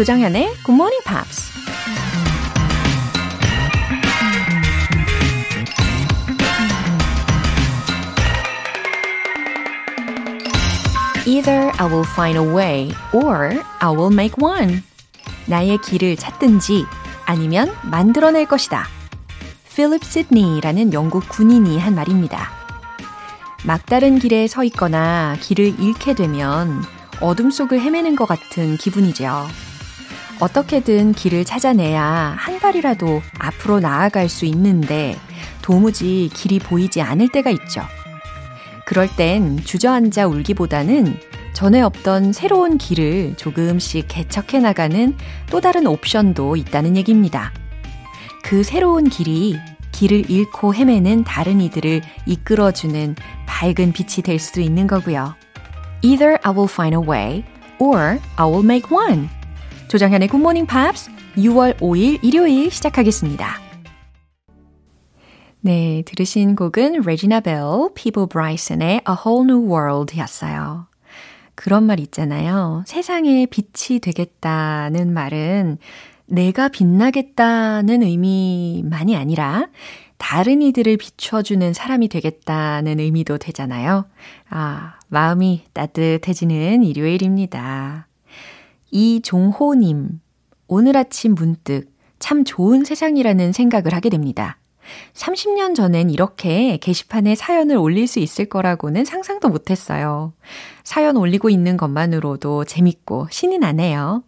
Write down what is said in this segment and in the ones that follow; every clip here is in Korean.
조정현의 Good Morning Pops. Either I will find a way or I will make one. 나의 길을 찾든지 아니면 만들어낼 것이다. 필립 시드니라는 영국 군인이 한 말입니다. 막다른 길에 서 있거나 길을 잃게 되면 어둠 속을 헤매는 것 같은 기분이죠. 어떻게든 길을 찾아내야 한 발이라도 앞으로 나아갈 수 있는데 도무지 길이 보이지 않을 때가 있죠. 그럴 땐 주저앉아 울기보다는 전에 없던 새로운 길을 조금씩 개척해 나가는 또 다른 옵션도 있다는 얘기입니다. 그 새로운 길이 길을 잃고 헤매는 다른 이들을 이끌어주는 밝은 빛이 될 수도 있는 거고요. Either I will find a way or I will make one. Good Morning Pops 6월 5일 일요일 시작하겠습니다. 네, 들으신 곡은 레지나 벨, 피보 브라이슨의 A Whole New World 였어요. 그런 말 있잖아요. 세상에 빛이 되겠다는 말은 내가 빛나겠다는 의미만이 아니라 다른 이들을 비춰주는 사람이 되겠다는 의미도 되잖아요. 아, 마음이 따뜻해지는 일요일입니다. 이종호님, 오늘 아침 문득 참 좋은 세상이라는 생각을 하게 됩니다. 30년 전엔 이렇게 게시판에 사연을 올릴 수 있을 거라고는 상상도 못했어요. 사연 올리고 있는 것만으로도 재밌고 신이 나네요.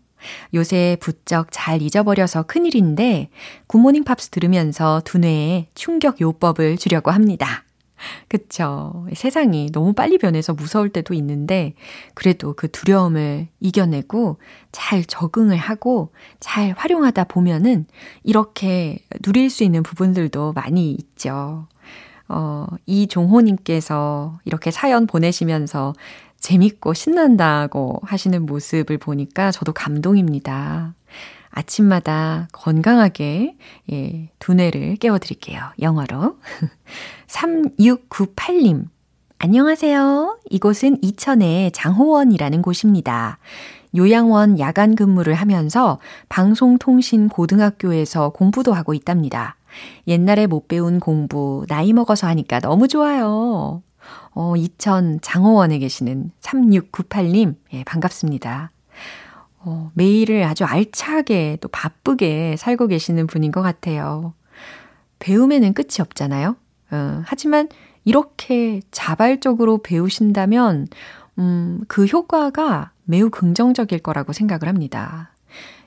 요새 부쩍 잘 잊어버려서 큰일인데 굿모닝 팝스 들으면서 두뇌에 충격 요법을 주려고 합니다. 그쵸. 세상이 너무 빨리 변해서 무서울 때도 있는데, 그래도 그 두려움을 이겨내고 잘 적응을 하고 잘 활용하다 보면은 이렇게 누릴 수 있는 부분들도 많이 있죠. 어, 이종호님께서 이렇게 사연 보내시면서 재밌고 신난다고 하시는 모습을 보니까 저도 감동입니다. 아침마다 건강하게 예, 두뇌를 깨워드릴게요. 영어로. 3698님. 안녕하세요. 이곳은 이천의 장호원이라는 곳입니다. 요양원 야간 근무를 하면서 방송통신고등학교에서 공부도 하고 있답니다. 옛날에 못 배운 공부, 나이 먹어서 하니까 너무 좋아요. 어, 이천 장호원에 계시는 3698님, 예, 반갑습니다. 어, 매일을 아주 알차게 또 바쁘게 살고 계시는 분인 것 같아요. 배움에는 끝이 없잖아요. 어, 하지만 이렇게 자발적으로 배우신다면, 음, 그 효과가 매우 긍정적일 거라고 생각을 합니다.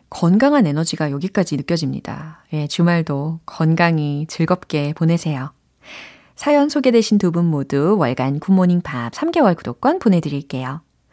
건강한 에너지가 여기까지 느껴집니다. 예, 주말도 건강히 즐겁게 보내세요. 사연 소개되신 두 분 모두 월간 굿모닝 팝 3개월 구독권 보내드릴게요.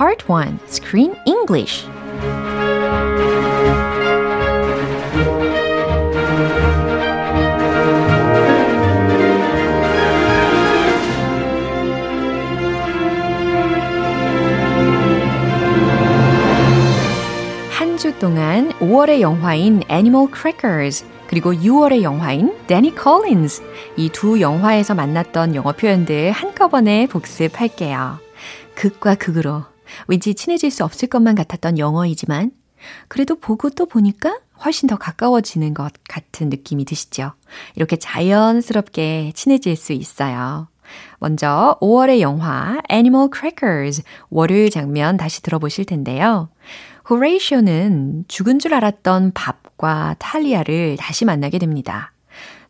Part 1 Screen English 한 주 동안 5월의 영화인 Animal Crackers 그리고 6월의 영화인 Danny Collins 이 두 영화에서 만났던 영어 표현들 한꺼번에 복습할게요. 극과 극으로 왠지 친해질 수 없을 것만 같았던 영어이지만 그래도 보고 또 보니까 훨씬 더 가까워지는 것 같은 느낌이 드시죠? 이렇게 자연스럽게 친해질 수 있어요. 먼저 5월의 영화 Animal Crackers 월요일 장면 다시 들어보실 텐데요. 호레이쇼는 죽은 줄 알았던 밥과 탈리아를 다시 만나게 됩니다.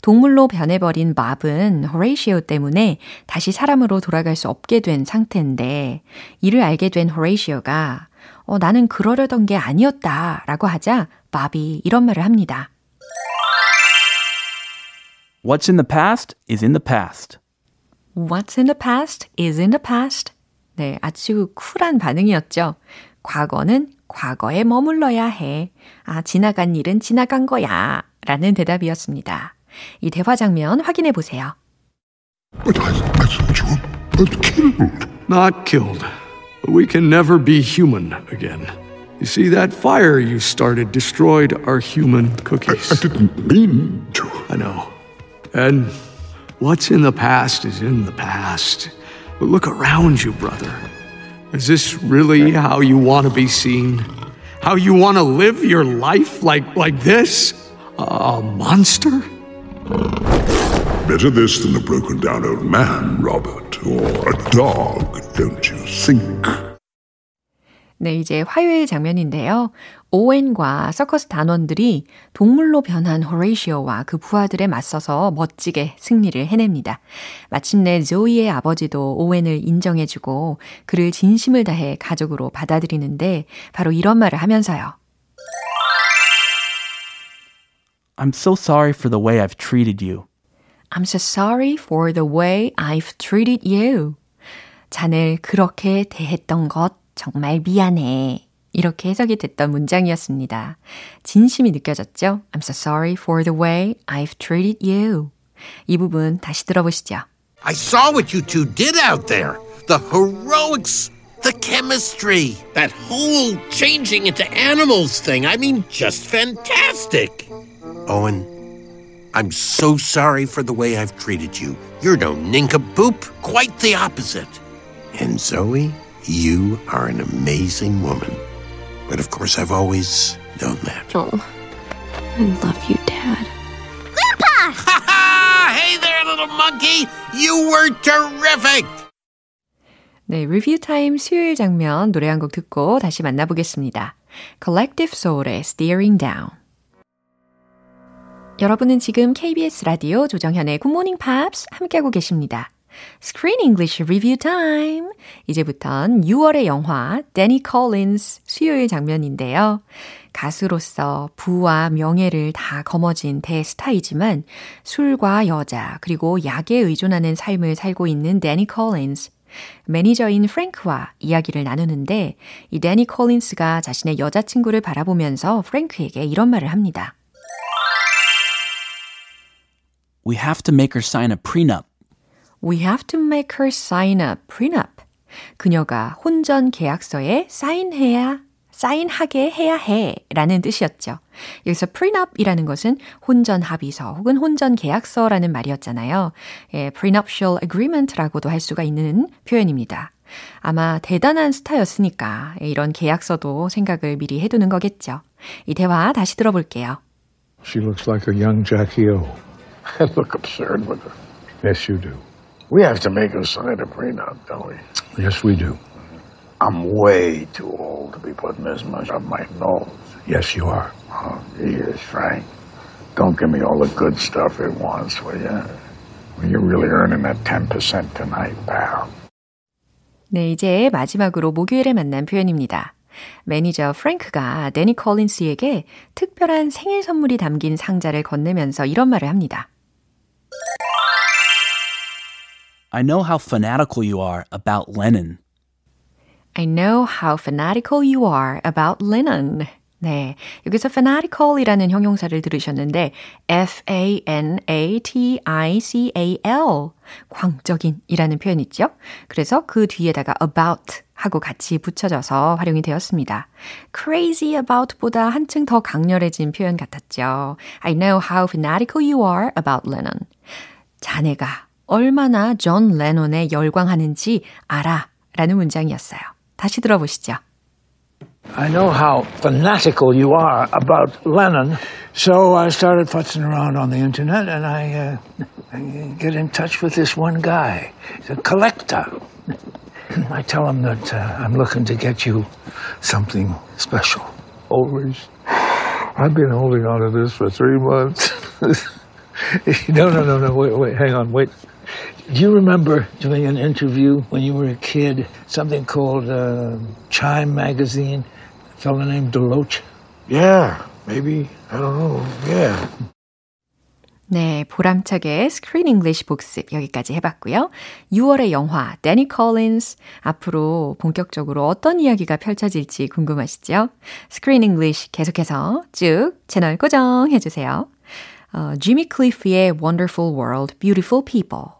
동물로 변해버린 밥은 호레이시오 때문에 다시 사람으로 돌아갈 수 없게 된 상태인데 이를 알게 된 호레이시오가 어, 나는 그러려던 게 아니었다 라고 하자 밥이 이런 말을 합니다. What's in the past is in the past. What's in the past is in the past. 네, 아주 쿨한 반응이었죠. 과거는 과거에 머물러야 해. 아, 지나간 일은 지나간 거야. 라는 대답이었습니다. 이 대화 장면 확인해 보세요. But I, I thought you were killed. Not killed. We can never be human again. You see, that fire you started destroyed our human cookies. I didn't mean to. I know. And what's in the past is in the past. But look around you, brother. Is this really how you want to be seen? How you want to live your life like like this? A monster? Better this than a broken down old man, Robert, or a dog, don't you think? 네, 이제 화요일 장면인데요. 오웬과 서커스 단원들이 동물로 변한 호레이시오와 그 부하들에 맞서서 멋지게 승리를 해냅니다. 마침내 조이의 아버지도 오웬을 인정해주고 그를 진심을 다해 가족으로 받아들이는데 바로 이런 말을 하면서요. I'm so sorry for the way I've treated you. I'm so sorry for the way I've treated you. 자넬 그렇게 대했던 것 정말 미안해. 이렇게 해석이 됐던 문장이었습니다. 진심이 느껴졌죠? I'm so sorry for the way I've treated you. 이 부분 다시 들어보시죠. I saw what you two did out there. The heroics, the chemistry, that whole changing into animals thing. I mean, just fantastic. Owen, I'm so sorry for the way I've treated you. You're no nincompoop, quite the opposite. And Zoe, you are an amazing woman. But of course, I've always known that. Oh, I love you, Dad. Ha ha! Hey there, little monkey! You were terrific! 네, 리뷰 타임 수요일 장면 노래 한 곡 듣고 다시 만나보겠습니다. Collective Soul의 Steering Down. 여러분은 지금 KBS 라디오 조정현의 Morning Pops 함께하고 계십니다. Screen English Review Time. 이제부턴 6월의 영화 Danny Collins 수요일 장면인데요. 가수로서 부와 명예를 다 거머쥔 대스타이지만 술과 여자 그리고 약에 의존하는 삶을 살고 있는 데니 콜린스. 매니저인 프랭크와 이야기를 나누는데 이 데니 콜린스가 자신의 여자친구를 바라보면서 프랭크에게 이런 말을 합니다. We have to make her sign a prenup. We have to make her sign a prenup. 그녀가 혼전 계약서에 사인해야 사인하게 해야 해 라는 뜻이었죠. 여기서 prenup이라는 것은 혼전 합의서 혹은 혼전 계약서라는 말이었잖아요. 예, prenuptial agreement라고도 할 수가 있는 표현입니다. 아마 대단한 스타였으니까 이런 계약서도 생각을 미리 해두는 거겠죠. 이 대화 다시 들어볼게요. She looks like a young Jackie O. I look absurd with her. Yes, you do. We have to make her sign a prenup, don't we? Yes, we do. I'm way too old to be putting this much up my nose. Yes, you are. Oh, geez, Frank. Don't give me all the good stuff at once, will you? Well, you're really earning that 10% tonight, pal. 네, 이제 마지막으로 목요일에 만난 표현입니다. 매니저 프랭크가 데니 콜린스에게 특별한 생일 선물이 담긴 상자를 건네면서 이런 말을 합니다. I know how fanatical you are about Lennon. I know how fanatical you are about Lennon. 네. 여기서 fanatical이라는 형용사를 들으셨는데 F-A-N-A-T-I-C-A-L 광적인 이라는 표현 있죠? 그래서 그 뒤에다가 about 하고 같이 붙여져서 활용이 되었습니다. crazy about보다 한층 더 강렬해진 표현 같았죠. I know how fanatical you are about Lennon. 자네가 얼마나 존 레논에 열광하는지 알아 라는 문장이었어요. 다시 들어보시죠. I know how fanatical you are about Lennon, so I started futzing around on the internet and I, uh, I get in touch with this one guy. He's a collector. I tell them that uh, I'm looking to get you something special. Always. I've been holding on to this for three months. no, no, no, no. Wait, wait, hang on, wait. Do you remember doing an interview when you were a kid? Something called uh, Chime Magazine. A fellow named Deloach. Yeah, maybe. I don't know. Yeah. 네, 보람차게 스크린 잉글리시 복습 여기까지 해봤고요. 6월의 영화 데니 콜린스 앞으로 본격적으로 어떤 이야기가 펼쳐질지 궁금하시죠? Screen English 계속해서 쭉 채널 고정해주세요. 어, 지미 클리프의 Wonderful World, Beautiful People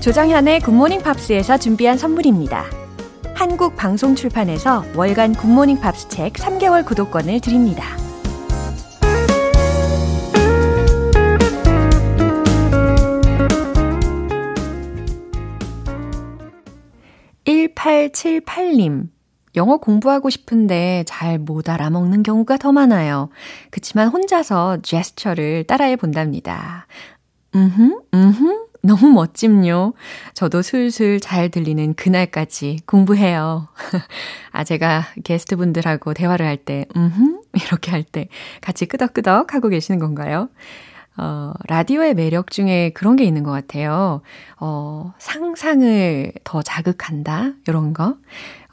조정현의 굿모닝 팝스에서 준비한 선물입니다. 한국 방송 출판에서 월간 굿모닝 팝스 책 3개월 구독권을 드립니다. (1878님) 영어 공부하고 싶은데 잘 못 알아먹는 경우가 더 많아요. 그치만 혼자서 제스처를 따라해 본답니다. 음흠, 음흠, 너무 멋짐요. 저도 슬슬 잘 들리는 그날까지 공부해요. 아, 제가 게스트분들하고 대화를 할 때, 음흠, 이렇게 할 때 같이 끄덕끄덕 하고 계시는 건가요? 어, 라디오의 매력 중에 그런 게 있는 것 같아요. 어, 상상을 더 자극한다? 이런 거.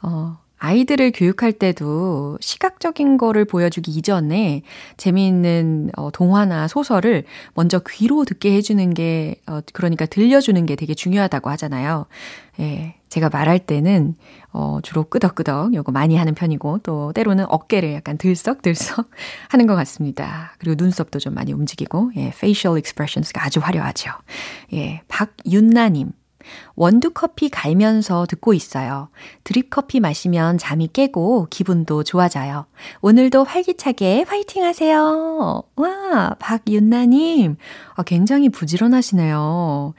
어, 아이들을 교육할 때도 시각적인 거를 보여주기 이전에 재미있는 어, 동화나 소설을 먼저 귀로 듣게 해주는 게, 어, 그러니까 들려주는 게 되게 중요하다고 하잖아요. 예, 제가 말할 때는, 어, 주로 끄덕끄덕 요거 많이 하는 편이고, 또 때로는 어깨를 약간 들썩들썩 하는 것 같습니다. 그리고 눈썹도 좀 많이 움직이고, 예, facial expressions가 아주 화려하죠. 예, 박윤나님. 원두커피 갈면서 듣고 있어요. 드립커피 마시면 잠이 깨고 기분도 좋아져요. 오늘도 활기차게 화이팅 하세요. 와, 박윤나님. 아, 굉장히 부지런하시네요.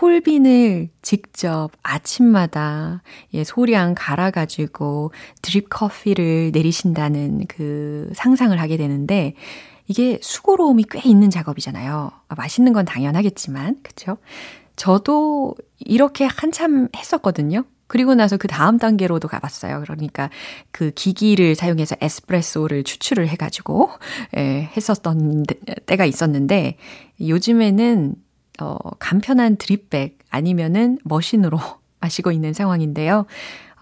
홀빈을 직접 아침마다 예, 소량 갈아가지고 드립 커피를 내리신다는 그 상상을 하게 되는데, 이게 수고로움이 꽤 있는 작업이잖아요. 아, 맛있는 건 당연하겠지만, 그쵸? 저도 이렇게 한참 했었거든요. 그리고 나서 그 다음 단계로도 가봤어요. 그러니까 그 기기를 사용해서 에스프레소를 추출을 해가지고, 예, 했었던 때가 있었는데, 요즘에는, 어, 간편한 드립백 아니면은 머신으로 마시고 있는 상황인데요.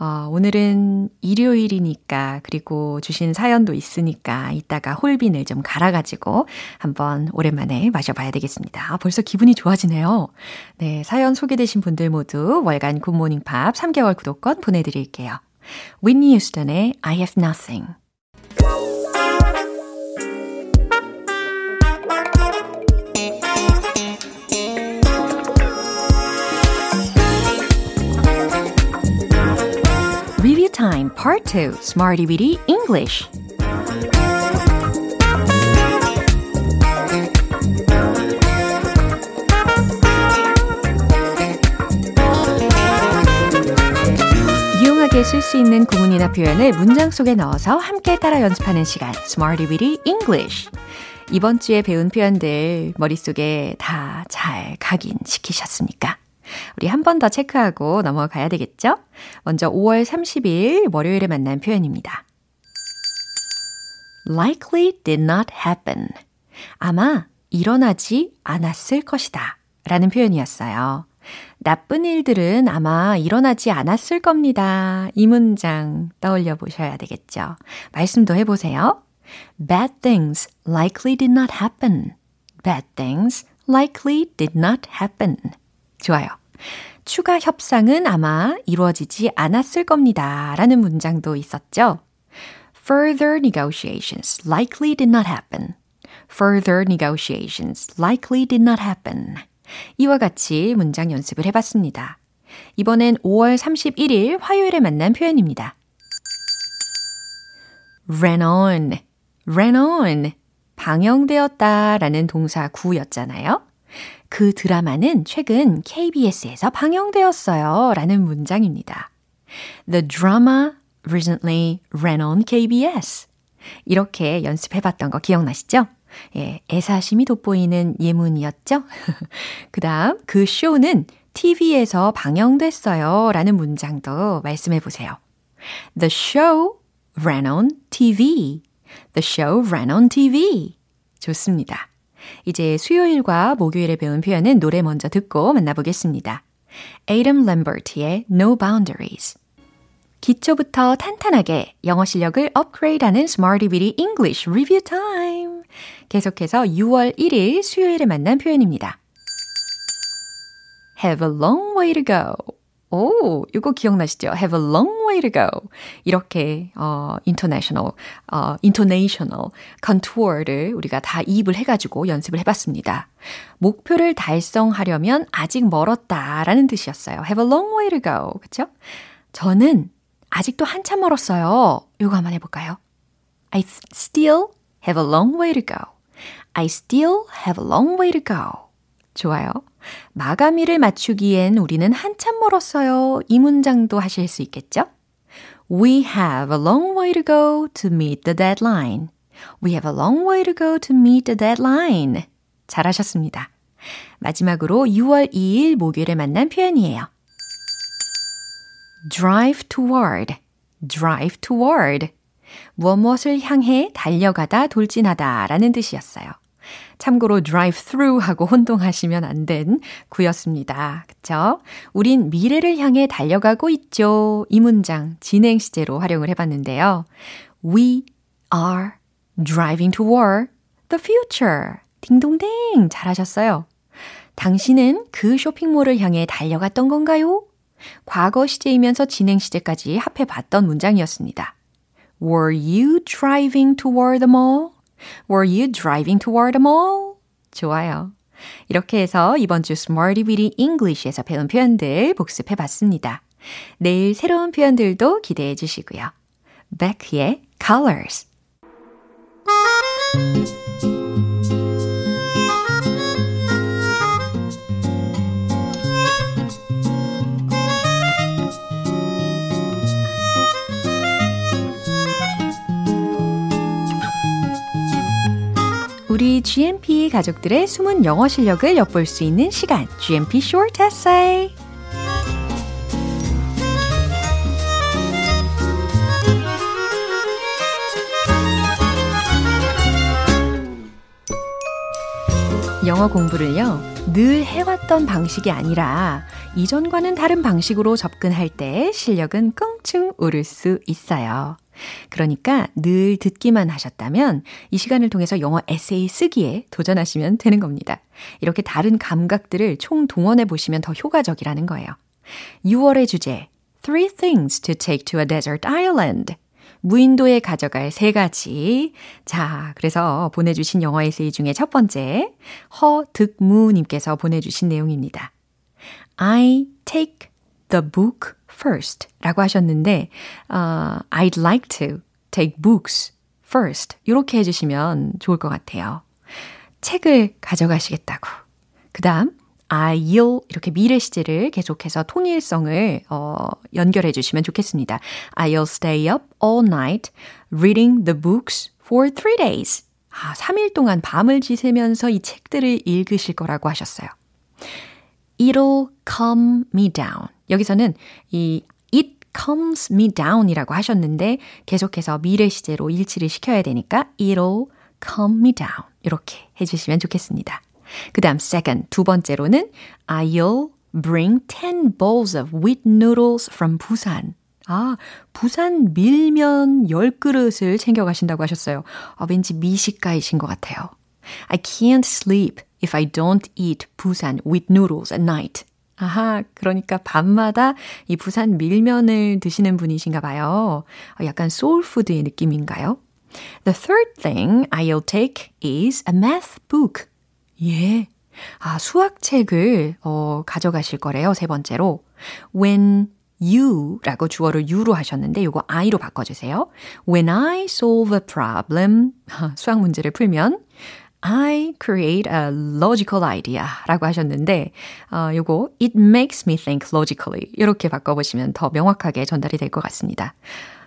어, 오늘은 일요일이니까, 그리고 주신 사연도 있으니까, 이따가 홀빈을 좀 갈아가지고 한번 오랜만에 마셔봐야 되겠습니다. 아, 벌써 기분이 좋아지네요. 네, 사연 소개되신 분들 모두 월간 굿모닝 팝 3개월 구독권 보내드릴게요. 윈니 유스턴의 I have nothing. Time Part 2 Smarty Weedy English 유용하게 쓸 수 있는 구문이나 표현을 문장 속에 넣어서 함께 따라 연습하는 시간 Smarty Weedy English 이번 주에 배운 표현들 머릿속에 다 잘 각인시키셨습니까? 우리 한 번 더 체크하고 넘어가야 되겠죠? 먼저 5월 30일 월요일에 만난 표현입니다. likely did not happen. 아마 일어나지 않았을 것이다. 라는 표현이었어요. 나쁜 일들은 아마 일어나지 않았을 겁니다. 이 문장 떠올려 보셔야 되겠죠. 말씀도 해보세요. Bad things likely did not happen. Bad things likely did not happen. 좋아요. 추가 협상은 아마 이루어지지 않았을 겁니다. 라는 문장도 있었죠. Further negotiations likely did not happen. Further negotiations likely did not happen. 이와 같이 문장 연습을 해봤습니다. 이번엔 5월 31일 화요일에 만난 표현입니다. ran on, ran on. 방영되었다 라는 동사 구였잖아요. 그 드라마는 최근 KBS에서 방영되었어요. 라는 문장입니다. The drama recently ran on KBS. 이렇게 연습해봤던 거 기억나시죠? 예, 애사심이 돋보이는 예문이었죠? 그 다음, 그 쇼는 TV에서 방영됐어요. 라는 문장도 말씀해 보세요. The show ran on TV. The show ran on TV. 좋습니다. 이제 수요일과 목요일에 배운 표현은 노래 먼저 듣고 만나보겠습니다. Adam Lambert의 No Boundaries. 기초부터 탄탄하게 영어 실력을 업그레이드하는 Smarty Bitty English Review Time. 계속해서 6월 1일 수요일에 만난 표현입니다. Have a long way to go. 오, 이거 기억나시죠? Have a long way to go. 이렇게 어 international, 어 intonational contour를 우리가 다 이입을 해 가지고 연습을 해 봤습니다. 목표를 달성하려면 아직 멀었다라는 뜻이었어요. Have a long way to go. 그렇죠? 저는 아직도 한참 멀었어요. 이거 한번 해 볼까요? I still have a long way to go. I still have a long way to go. 좋아요. 마감일을 맞추기엔 우리는 한참 멀었어요. 이 문장도 하실 수 있겠죠? We have a long way to go to meet the deadline. We have a long way to go to meet the deadline. 잘하셨습니다. 마지막으로 6월 2일 목요일에 만난 표현이에요. drive toward, drive toward. 무엇 무엇을 향해 달려가다 돌진하다 라는 뜻이었어요. 참고로 drive through 하고 혼동하시면 안 된 구였습니다. 그쵸? 우린 미래를 향해 달려가고 있죠. 이 문장 진행 시제로 활용을 해봤는데요. We are driving toward the future. 딩동댕 잘하셨어요. 당신은 그 쇼핑몰을 향해 달려갔던 건가요? 과거 시제이면서 진행 시제까지 합해 봤던 문장이었습니다. Were you driving toward the mall? Were you driving toward the mall? 좋아요. 이렇게 해서 이번 주 Smarty Weedy English에서 배운 표현들 복습해 봤습니다. 내일 새로운 표현들도 기대해 주시고요. Beck의 Colors 우리 GMP 가족들의 숨은 영어 실력을 엿볼 수 있는 시간, GMP Short Essay. 영어 공부를요, 늘 해왔던 방식이 아니라 이전과는 다른 방식으로 접근할 때 실력은 껑충 오를 수 있어요. 그러니까 늘 듣기만 하셨다면 이 시간을 통해서 영어 에세이 쓰기에 도전하시면 되는 겁니다. 이렇게 다른 감각들을 총 동원해 보시면 더 효과적이라는 거예요. 6월의 주제, Three things to take to a desert island. 무인도에 가져갈 세 가지. 자, 그래서 보내주신 영어 에세이 중에 첫 번째, 허득무님께서 보내주신 내용입니다. I take the book first 라고 하셨는데, uh, I'd like to take books first. 이렇게 해주시면 좋을 것 같아요. 책을 가져가시겠다고. 그 다음, I'll 이렇게 미래 시제를 계속해서 통일성을 어, 연결해 주시면 좋겠습니다. I'll stay up all night reading the books for three days. 아, 3일 동안 밤을 지새면서 이 책들을 읽으실 거라고 하셨어요. It'll calm me down. 여기서는 이 it calms me down이라고 하셨는데 계속해서 미래 시제로 일치를 시켜야 되니까 it'll calm me down. 이렇게 해주시면 좋겠습니다. 그 다음 second, 두 번째로는 I'll bring 10 bowls of wheat noodles from Busan. 아, 부산 밀면 10그릇을 챙겨가신다고 하셨어요. 아, 왠지 미식가이신 것 같아요. I can't sleep if I don't eat Busan wheat noodles at night. 아하, 그러니까 밤마다 이 부산 밀면을 드시는 분이신가 봐요. 약간 soul food의 느낌인가요? The third thing I'll take is a math book. 예. 아, 수학책을 어, 가져가실 거래요. 세 번째로. When you라고 주어를 you로 하셨는데 요거 I로 바꿔주세요. When I solve a problem, 수학 문제를 풀면 I create a logical idea 라고 하셨는데, 어, 요거, it makes me think logically. 이렇게 바꿔보시면 더 명확하게 전달이 될 것 같습니다.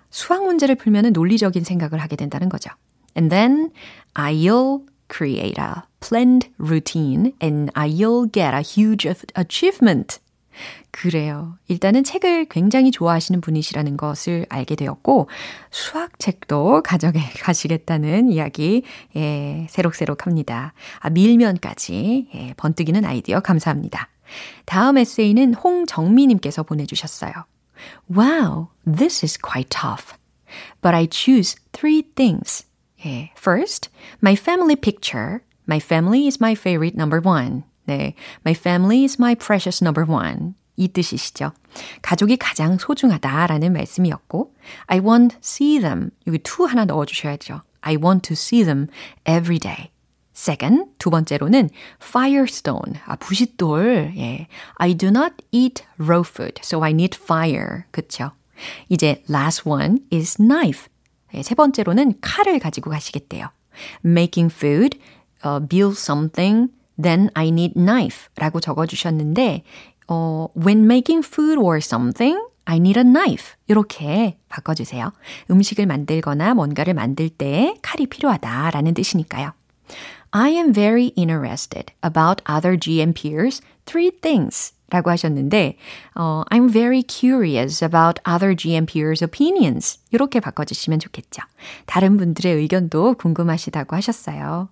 수학 문제를 풀면 논리적인 생각을 하게 된다는 거죠. And then I'll create a planned routine and I'll get a huge achievement. 그래요. 일단은 책을 굉장히 좋아하시는 분이시라는 것을 알게 되었고, 수학책도 가져게 가시겠다는 이야기, 예, 새록새록 합니다. 아, 밀면까지, 예, 번뜩이는 아이디어 감사합니다. 다음 에세이는 홍정미님께서 보내주셨어요. Wow, this is quite tough. But I choose three things. 예, first, my family picture. My family is my favorite number one. 네, my family is my precious number one. 이 뜻이시죠. 가족이 가장 소중하다라는 말씀이었고, I want see them. 여기 to 하나 넣어주셔야죠. I want to see them every day. Second, 두 번째로는 firestone, 아, 부싯돌. 예. I do not eat raw food, so I need fire. 그쵸? 이제 last one is knife. 예, 세 번째로는 칼을 가지고 가시겠대요. Making food, uh, build something, then I need knife 라고 적어주셨는데, 어, when making food or something, I need a knife. 이렇게 바꿔주세요. 음식을 만들거나 뭔가를 만들 때 칼이 필요하다 라는 뜻이니까요. I am very interested about other GM peers. Three things. 라고 하셨는데, 어, I'm very curious about other GM peers' opinions. 이렇게 바꿔주시면 좋겠죠. 다른 분들의 의견도 궁금하시다고 하셨어요.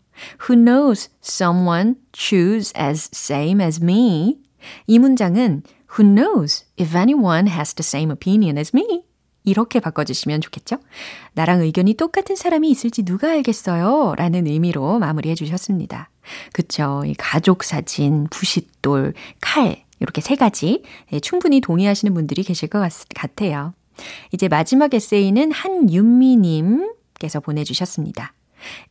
Who knows someone choose as same as me? 이 문장은 Who knows if anyone has the same opinion as me? 이렇게 바꿔주시면 좋겠죠? 나랑 의견이 똑같은 사람이 있을지 누가 알겠어요? 라는 의미로 마무리해 주셨습니다. 그쵸. 이 가족 사진, 부싯돌, 칼, 이렇게 세 가지 네, 충분히 동의하시는 분들이 계실 것 같, 같아요. 이제 마지막 에세이는 한윤미님께서 보내주셨습니다.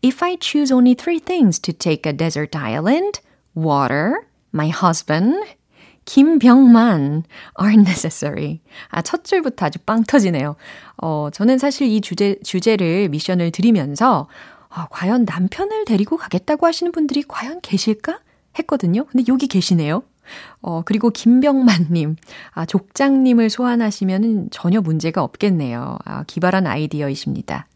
If I choose only three things to take a desert island, water, my husband, 김병만 are necessary. 아, 첫 줄부터 아주 빵 터지네요. 어, 저는 사실 이 주제, 주제를 미션을 드리면서, 아, 과연 남편을 데리고 가겠다고 하시는 분들이 과연 계실까? 했거든요. 근데 여기 계시네요. 어, 그리고 김병만님, 아, 족장님을 소환하시면 전혀 문제가 없겠네요. 아, 기발한 아이디어이십니다.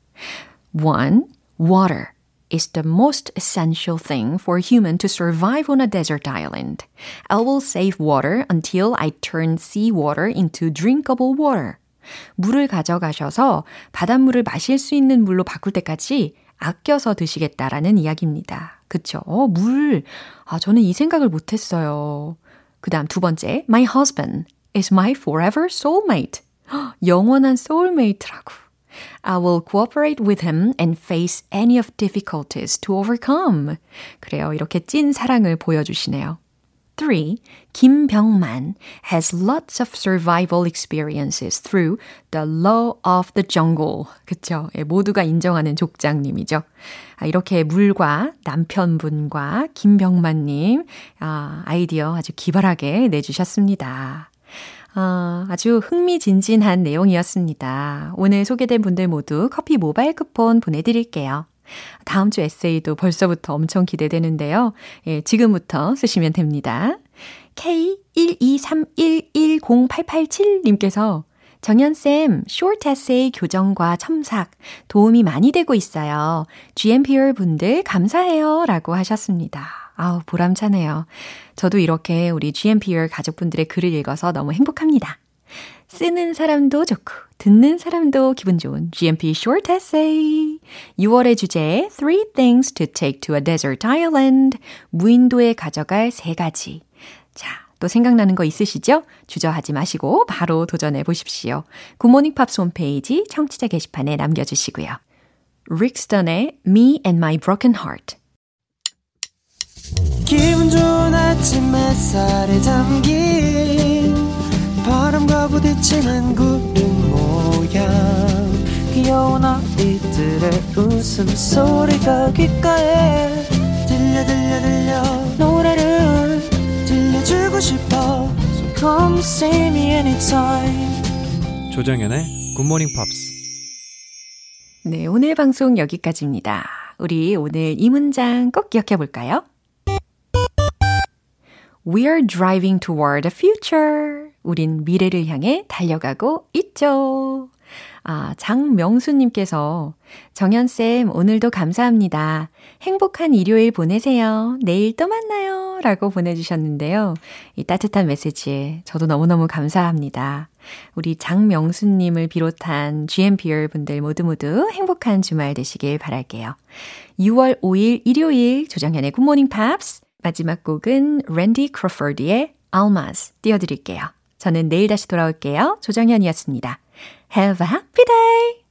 One, water. is the most essential thing for a human to survive on a desert island. I will save water until I turn seawater into drinkable water. 물을 가져가셔서 바닷물을 마실 수 있는 물로 바꿀 때까지 아껴서 드시겠다라는 이야기입니다. 그쵸? 어, 물. 아, 저는 이 생각을 못 했어요. 그 다음 두 번째, my husband is my forever soulmate. 영원한 soulmate라고. I will cooperate with him and face any of difficulties to overcome. 그래요. 이렇게 찐 사랑을 보여주시네요. 3. 김병만 has lots of survival experiences through the law of the jungle. 그쵸? 예, 모두가 인정하는 족장님이죠. 아, 이렇게 물과 남편분과 김병만님, 아, 아이디어 아주 기발하게 내주셨습니다. 아, 아주 흥미진진한 내용이었습니다. 오늘 소개된 분들 모두 커피 모바일 쿠폰 보내드릴게요. 다음 주 에세이도 벌써부터 엄청 기대되는데요. 예, 지금부터 쓰시면 됩니다. K123110887님께서 정연쌤, short essay 교정과 첨삭 도움이 많이 되고 있어요. GMPR 분들 감사해요. 라고 하셨습니다. 아우, 보람차네요. 저도 이렇게 우리 GMPR 가족분들의 글을 읽어서 너무 행복합니다. 쓰는 사람도 좋고, 듣는 사람도 기분 좋은 GMP Short Essay. 6월의 주제, Three Things to Take to a Desert Island. 무인도에 가져갈 세 가지. 자, 또 생각나는 거 있으시죠? 주저하지 마시고 바로 도전해 보십시오. 굿모닝 팝스 홈페이지 청취자 게시판에 남겨주시고요. 릭스턴의 Me and My Broken Heart. 기분 좋은 아침 햇살에 담긴 바람과 부딪히는 구름 모양. 귀여운 아이들의 웃음소리가 귓가에 들려 들려 들려. 노래를 들려주고 싶어. So come see me anytime. 조정연의 굿모닝 팝스 네, 오늘 방송 여기까지입니다. 우리 오늘 이 문장 꼭 기억해 볼까요? We're driving toward the future. 우린 미래를 향해 달려가고 있죠. 아, 장명수님께서 정연쌤, 오늘도 감사합니다. 행복한 일요일 보내세요. 내일 또 만나요. 라고 보내주셨는데요. 이 따뜻한 메시지에 저도 너무너무 감사합니다. 우리 장명수님을 비롯한 GMPR 분들 모두 모두 행복한 주말 되시길 바랄게요. 6월 5일 일요일 조정현의 굿모닝 팝스 마지막 곡은 랜디 크로포드의 Almaz 띄워드릴게요. 저는 내일 다시 돌아올게요. 조정현이었습니다. Have a happy day!